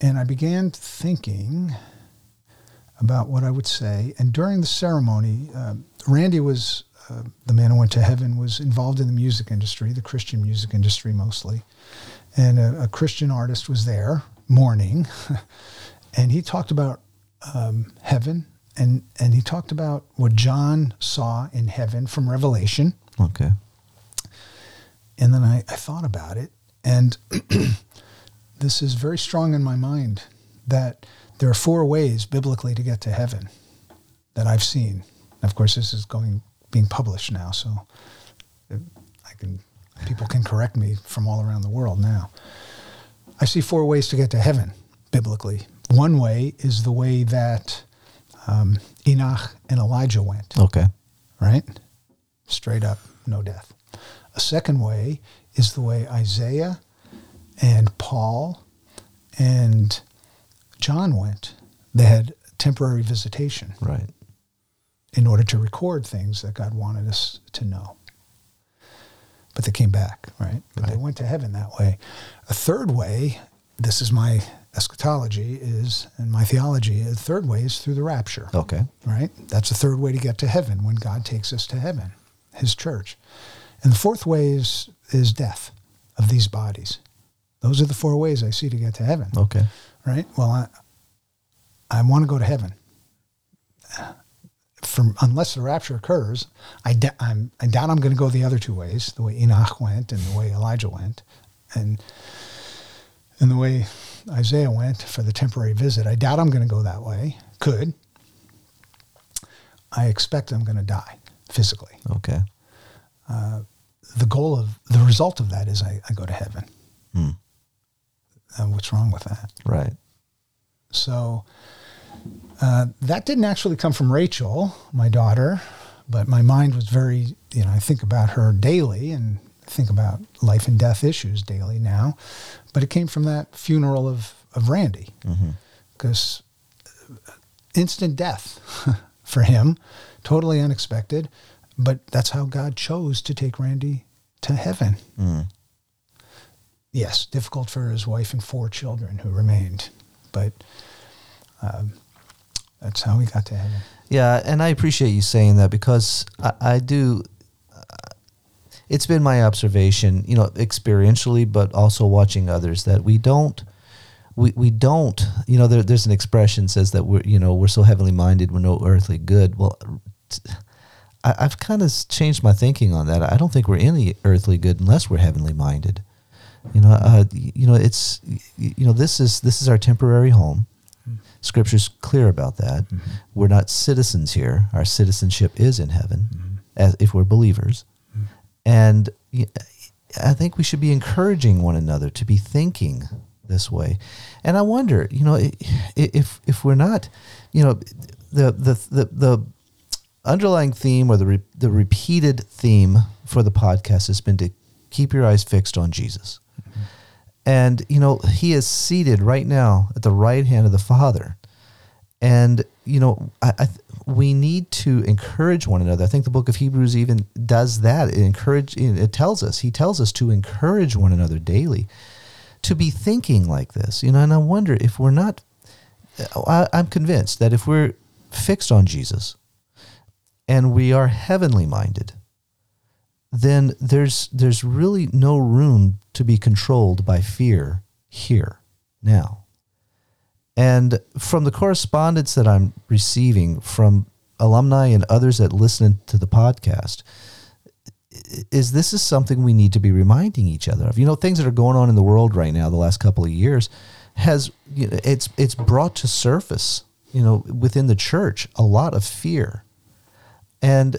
And I began thinking about what I would say. And during the ceremony, um, Randy was uh, the man who went to heaven, was involved in the music industry, the Christian music industry mostly. And a, a Christian artist was there mourning, and he talked about um, heaven. And, and he talked about what John saw in heaven from Revelation. Okay. And then I, I thought about it, and this is very strong in my mind that there are four ways biblically to get to heaven that I've seen. Of course, this is going being published now, so I can people can correct me from all around the world now. I see four ways to get to heaven biblically. One way is the way that um, Enoch and Elijah went Okay. right? Straight up, no death. A second way is the way Isaiah and Paul and John went. They had temporary visitation Right. In order to record things that God wanted us to know. But they came back, right? But they went to heaven that way. A third way, this is my eschatology, is and my theology. A third way is through the rapture Okay. right? That's the third way to get to heaven when God takes us to heaven, his church. And the fourth way is, is death of these bodies. Those are the four ways I see to get to heaven, Okay. right? Well, I, I want to go to heaven. From, unless the rapture occurs, I, d- I'm, I doubt I'm going to go the other two ways, the way Enoch went and the way Elijah went, and and the way Isaiah went for the temporary visit. I doubt I'm going to go that way. Could. I expect I'm going to die physically. Okay. The goal of the result of that is I, I go to heaven. Hmm. And what's wrong with that? Right. So uh, that didn't actually come from Rachel, my daughter, but my mind was very, you know, I think about her daily and think about life and death issues daily now. But it came from that funeral of, of Randy because instant death for him, totally unexpected. But that's how God chose to take Randy to heaven. Mm. Yes, difficult for his wife and four children who remained, but um, that's how we got to heaven. Yeah, and I appreciate you saying that because I, I do. it's been my observation, you know, experientially, but also watching others that we don't, we, we don't, you know, there, there's an expression says that we're, you know, we're so heavenly minded, we're no earthly good. Well, I, I've kind of changed my thinking on that. I don't think we're any earthly good unless we're heavenly minded. You know, uh, you know, it's, you know, this is this is our temporary home. Scripture's clear about that. Mm-hmm. We're not citizens here. Our citizenship is in heaven, mm-hmm. as if we're believers. Mm-hmm. And I think we should be encouraging one another to be thinking this way. And I wonder, you know, if if we're not, you know, the the the, the underlying theme or the re, the repeated theme for the podcast has been to keep your eyes fixed on Jesus. And, you know, he is seated right now at the right hand of the Father. And, you know, I, I, we need to encourage one another. I think the book of Hebrews even does that. It encourage it tells us, he tells us to encourage one another daily to be thinking like this. You know, and I wonder if we're not I, I'm convinced that if we're fixed on Jesus and we are heavenly minded, then there's there's really no room to be controlled by fear here now. And from the correspondence that I'm receiving from alumni and others that listen to the podcast, is this is something we need to be reminding each other of. You know, things that are going on in the world right now, the last couple of years, has you know, it's it's brought to surface, you know, within the church a lot of fear, and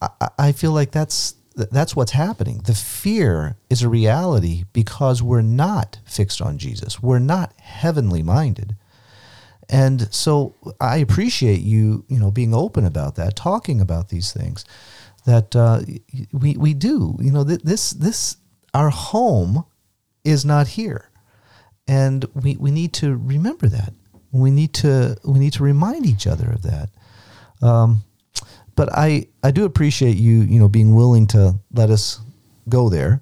I, I feel like that's that's what's happening. The fear is a reality because we're not fixed on Jesus. We're not heavenly minded. And so I appreciate you, you know, being open about that, talking about these things that uh, we, we do, you know, this, this, our home is not here. And we, we need to remember that. We need to, we need to remind each other of that. Um, but I, I do appreciate you, you know, being willing to let us go there.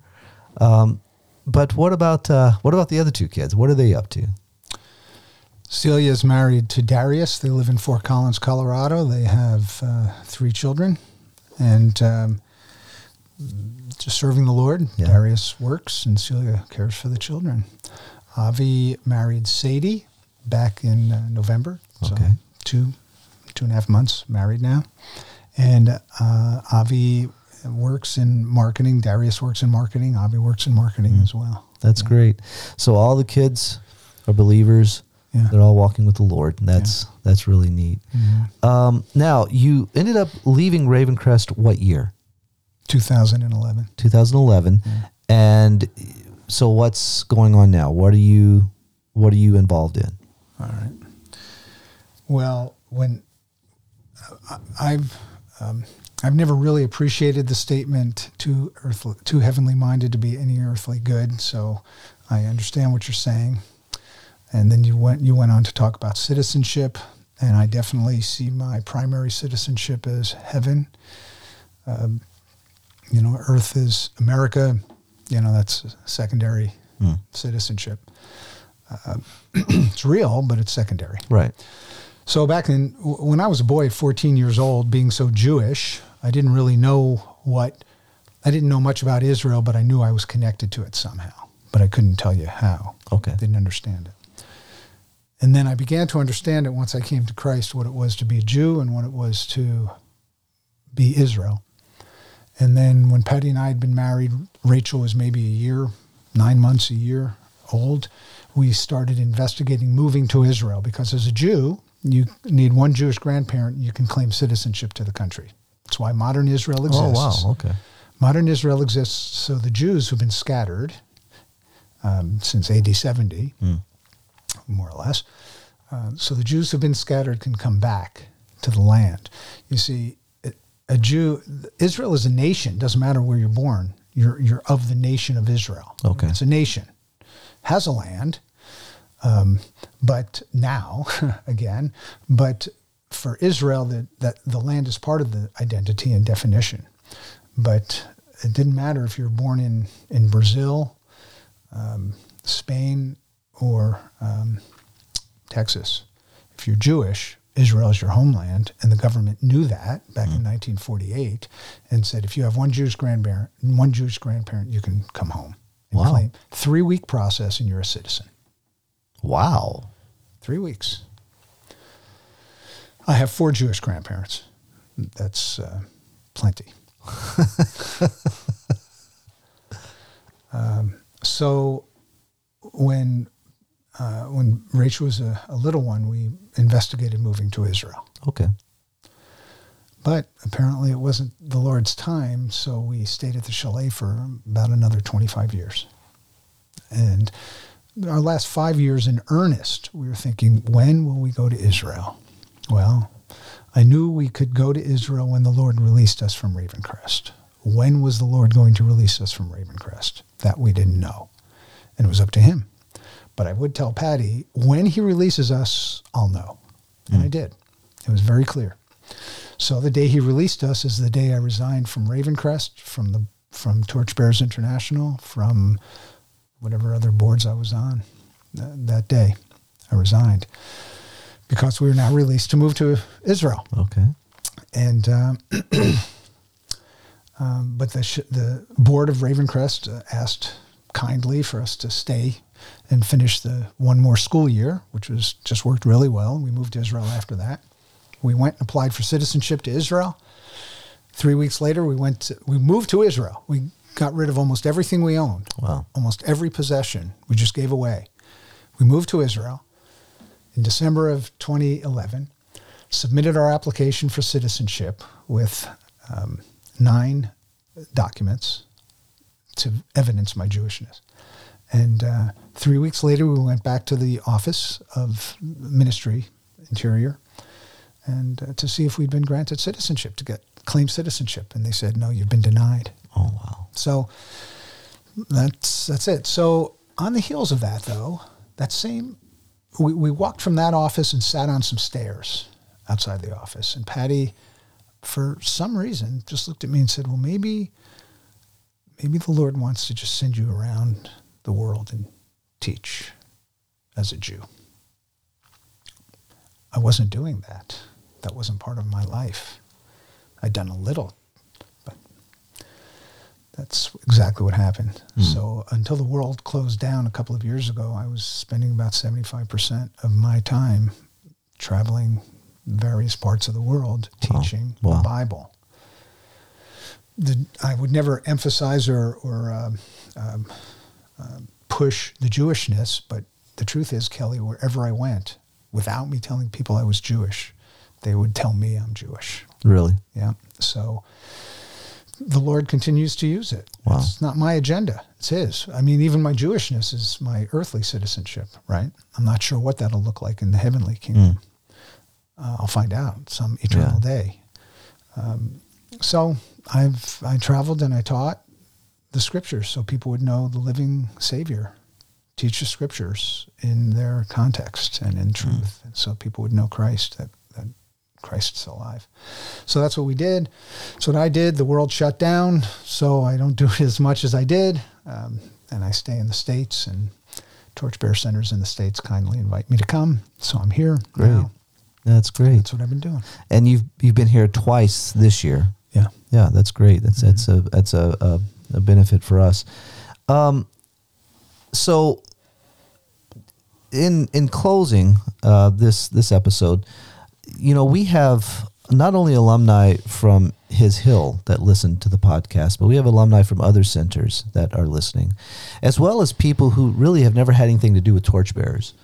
Um, but what about uh, what about the other two kids? What are they up to? Celia is married to Darius. They live in Fort Collins, Colorado. They have uh, three children, and um, just serving the Lord. Yeah. Darius works, and Celia cares for the children. Avi married Sadie back in uh, November. So okay. two two and a half months married now. And uh, Avi works in marketing. Darius works in marketing. Avi works in marketing mm. as well. That's yeah. great. So all the kids are believers. Yeah. They're all walking with the Lord. And that's yeah. that's really neat. Mm-hmm. Um, now you ended up leaving Ravencrest what year? 2011. 2011. Yeah. And so what's going on now? What are you what are you involved in? All right. Well, when uh, I've um, I've never really appreciated the statement "too earthly, too heavenly minded to be any earthly good." So I understand what you're saying. And then you went you went on to talk about citizenship, and I definitely see my primary citizenship as heaven. Um, you know, Earth is America. You know, that's secondary mm. citizenship. Uh, it's real, but it's secondary. Right. So back in when I was a boy 14 years old, being so Jewish, I didn't really know what I didn't know much about Israel, but I knew I was connected to it somehow. But I couldn't tell you how. Okay. Didn't understand it. And then I began to understand it once I came to Christ, what it was to be a Jew and what it was to be Israel. And then when Patty and I had been married, Rachel was maybe a year, nine months, a year old. We started investigating moving to Israel because as a Jew, you need one Jewish grandparent, you can claim citizenship to the country. That's why modern Israel exists. Oh, wow. Okay. Modern Israel exists so the Jews who've been scattered um, since AD 70, mm. more or less, uh, so the Jews who've been scattered can come back to the land. You see, a Jew, Israel is a nation. Doesn't matter where you're born. You're you're of the nation of Israel. Okay, it's a nation, has a land, um, but now, again, but for Israel, that, that the land is part of the identity and definition. But it didn't matter if you're born in, in Brazil, um, Spain, or um, Texas. If you're Jewish, Israel is your homeland, and the government knew that back in 1948, and said if you have one Jewish grandparent, one Jewish grandparent, you can come home. And Wow. claim three week process, and you're a citizen. Wow. Three weeks. I have four Jewish grandparents. That's uh, plenty. um, so when uh, when Rachel was a, a little one, we investigated moving to Israel. Okay. But apparently it wasn't the Lord's time, so we stayed at the chalet for about another 25 years. And our last five years in earnest, we were thinking, when will we go to Israel? Well, I knew we could go to Israel when the Lord released us from Ravencrest. When was the Lord going to release us from Ravencrest? That we didn't know. And it was up to him. But I would tell Patty, when he releases us, I'll know. And I hmm. did. It was very clear. So the day he released us is the day I resigned from Ravencrest, from the from Torchbearers International, from whatever other boards I was on. Th- that day, I resigned because we were now released to move to Israel. Okay. And um, um, but the sh- the board of Ravencrest uh, asked kindly for us to stay and finish the one more school year, which was just worked really well. We moved to Israel after that. We went and applied for citizenship to Israel. Three weeks later, we went. To, we moved to Israel. We got rid of almost everything we owned, Wow. almost every possession we just gave away. We moved to Israel in December of 2011, submitted our application for citizenship with um, nine documents to evidence my Jewishness. And uh, three weeks later, we went back to the office of ministry, interior, and uh, to see if we'd been granted citizenship to get claim citizenship. And they said, no, you've been denied. Oh wow. So that's that's it. So on the heels of that, though, that same we, we walked from that office and sat on some stairs outside the office, and Patty, for some reason, just looked at me and said, "Well, maybe, maybe the Lord wants to just send you around the world and teach as a Jew." I wasn't doing that. That wasn't part of my life. I'd done a little, that's exactly what happened. So until the world closed down a couple of years ago, I was spending about 75% of my time traveling various parts of the world teaching Wow. the Bible. The, I would never emphasize or, or um, um, um, push the Jewishness, but the truth is, Kelly, wherever I went, without me telling people I was Jewish, they would tell me I'm Jewish. Really? Yeah. So the Lord continues to use it. Wow. It's not my agenda. It's his. I mean, even my Jewishness is my earthly citizenship, right? I'm not sure what that'll look like in the heavenly kingdom. Uh, I'll find out some eternal Yeah. day. Um, so I've I traveled and I taught the scriptures so people would know the living Savior. Teach the scriptures in their context and in truth, and so people would know Christ that Christ's alive. So that's what we did. So what I did. The world shut down, so I don't do it as much as I did, um, and I stay in the states. And Torchbearer Centers in the states kindly invite me to come, so I'm here. Great. now. That's great. That's what I've been doing. And you've you've been here twice this year. Yeah. Yeah, that's great. That's that's a that's a, a, a benefit for us. Um, so in in closing uh, this this episode, you know, we have not only alumni from His Hill that listen to the podcast, but we have alumni from other centers that are listening, as well as people who really have never had anything to do with torchbearers.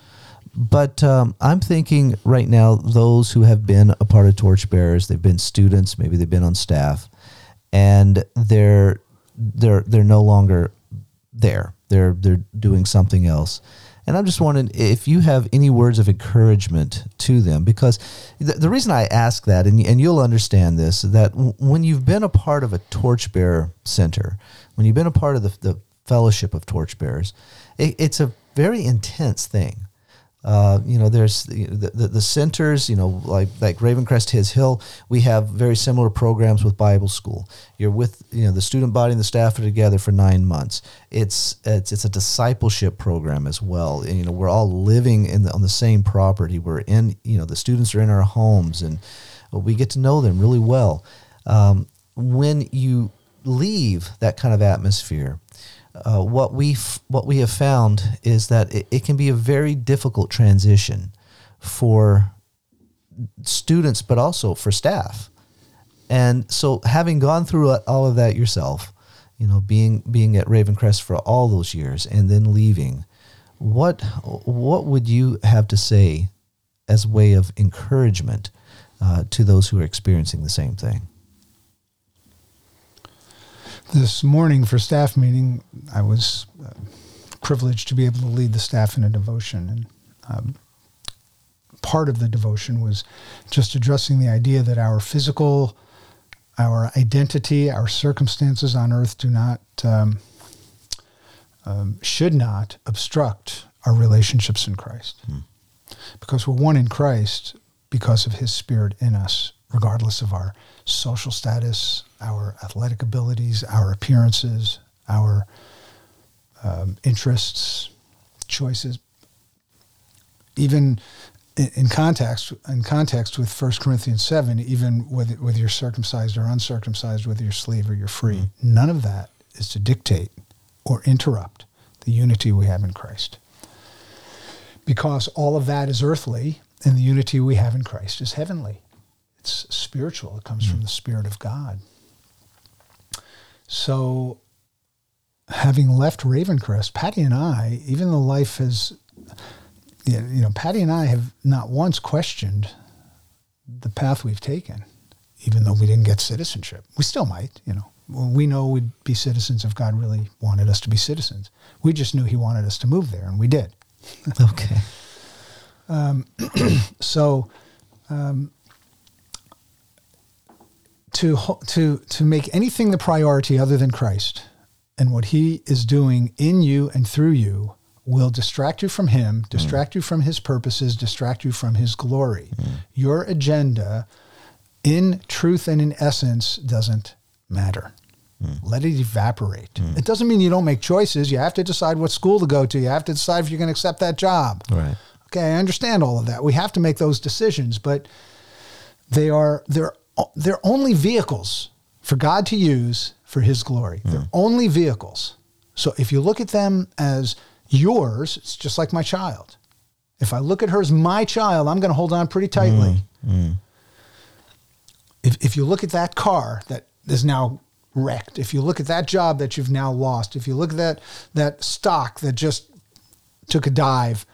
But um, I'm thinking right now, those who have been a part of Torchbearers, they've been students, maybe they've been on staff, and they're they're they're no longer there. They're they're doing something else. And I'm just wondering if you have any words of encouragement to them, because the, the reason I ask that, and, and you'll understand this, that w- when you've been a part of a torchbearer center, when you've been a part of the, the fellowship of torchbearers, it, it's a very intense thing Uh, you know, there's the, the, the centers, you know, like like Ravencrest His Hill. We have very similar programs with Bible school. You're with, you know, the student body and the staff are together for nine months. It's it's it's a discipleship program as well. And, you know, we're all living in the, on the same property. We're in, you know, the students are in our homes, and we get to know them really well. Um, when you leave that kind of atmosphere, uh, what we what we have found is that it, it, can be a very difficult transition for students, but also for staff. And so, having gone through all of that yourself, you know, being being at Ravencrest for all those years and then leaving, what what would you have to say as way of encouragement uh, to those who are experiencing the same thing? This morning for staff meeting, I was uh, privileged to be able to lead the staff in a devotion. And um, part of the devotion was just addressing the idea that our physical, our identity, our circumstances on earth do not, um, um, should not obstruct our relationships in Christ. Hmm. Because we're one in Christ because of his spirit in us, regardless of our social status, our athletic abilities, our appearances, our um, interests, choices. Even in, in context, in context with 1 Corinthians 7, even whether, whether you're circumcised or uncircumcised, whether you're slave or you're free, mm-hmm. none of that is to dictate or interrupt the unity we have in Christ. Because all of that is earthly, and the unity we have in Christ is heavenly. It's spiritual. It comes mm. from the Spirit of God. So, having left Ravencrest, Patty and I, even though life has, you know, Patty and I have not once questioned the path we've taken, even though we didn't get citizenship. We still might, you know. We know we'd be citizens if God really wanted us to be citizens. We just knew He wanted us to move there, and we did. okay. Um, so, um, to to to make anything the priority other than Christ and what He is doing in you and through you will distract you from Him, mm. distract mm. you from His purposes, distract you from His glory. Mm. Your agenda, in truth and in essence, doesn't matter. Mm. Let it evaporate. Mm. It doesn't mean you don't make choices. You have to decide what school to go to. You have to decide if you're going to accept that job. Right. Okay, I understand all of that. We have to make those decisions, but they are they're they're only vehicles for God to use for his glory. Mm. They're only vehicles. So if you look at them as yours, it's just like my child. If I look at her as my child, I'm going to hold on pretty tightly. Mm. Mm. If, if you look at that car that is now wrecked, if you look at that job that you've now lost, if you look at that, that stock that just took a dive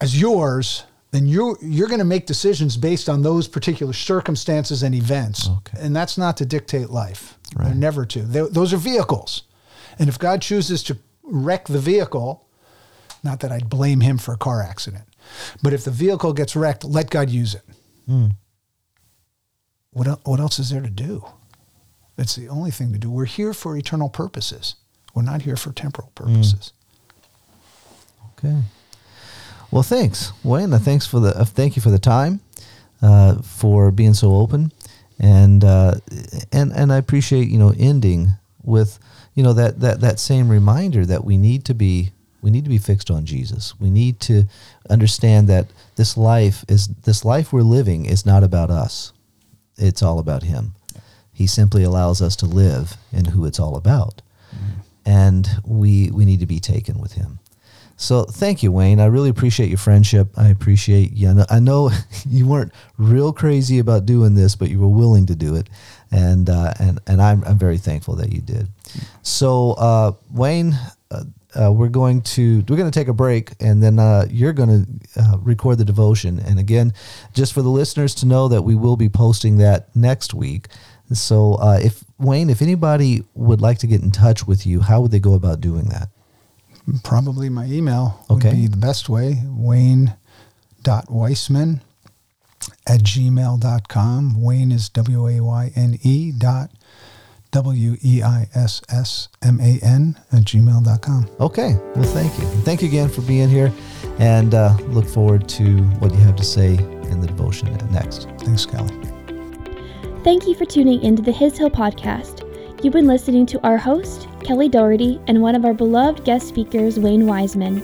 as yours, then you're you're going to make decisions based on those particular circumstances and events, okay. and that's not to dictate life. Right. They're never to. They're, those are vehicles, and if God chooses to wreck the vehicle, not that I'd blame Him for a car accident, but if the vehicle gets wrecked, let God use it. Mm. What what else is there to do? It's the only thing to do. We're here for eternal purposes. We're not here for temporal purposes. Mm. Okay. Well, thanks, Wayne. Uh, thanks for the uh, thank you for the time, uh, for being so open, and uh, and and I appreciate you know ending with you know that that that same reminder that we need to be we need to be fixed on Jesus. We need to understand that this life is this life we're living is not about us. It's all about Him. He simply allows us to live in who it's all about, mm-hmm. and we we need to be taken with Him. So thank you, Wayne. I really appreciate your friendship. I appreciate you. I know you weren't real crazy about doing this, but you were willing to do it, and uh, and and I'm I'm very thankful that you did. So uh, Wayne. Uh, uh we're going to we're going to take a break and then uh, you're going to uh, record the devotion and again just for the listeners to know that we will be posting that next week so if wayne if anybody would like to get in touch with you how would they go about doing that probably my email okay. would be the best way. Wayne.weissman at gmail.com. Wayne is W A Y N E dot W E I S S M A N at gmail.com. Okay. Well, thank you. Thank you again for being here. and uh, look forward to what you have to say in the devotion next. Thanks, Kelly. Thank you for tuning into the His Hill podcast. You've been listening to our host, Kelly Doherty, and one of our beloved guest speakers, Wayne Weissman.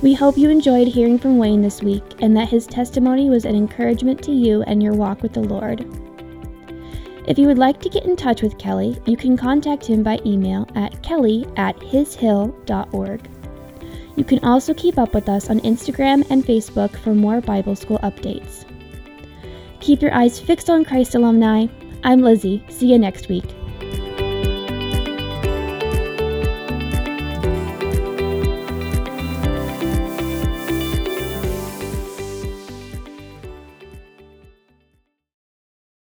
We hope you enjoyed hearing from Wayne this week and that his testimony was an encouragement to you and your walk with the Lord. If you would like to get in touch with Kelly, you can contact him by email at kelly at hishill.org. You can also keep up with us on Instagram and Facebook for more Bible School updates. Keep your eyes fixed on Christ alumni. I'm Lizzie. See you next week.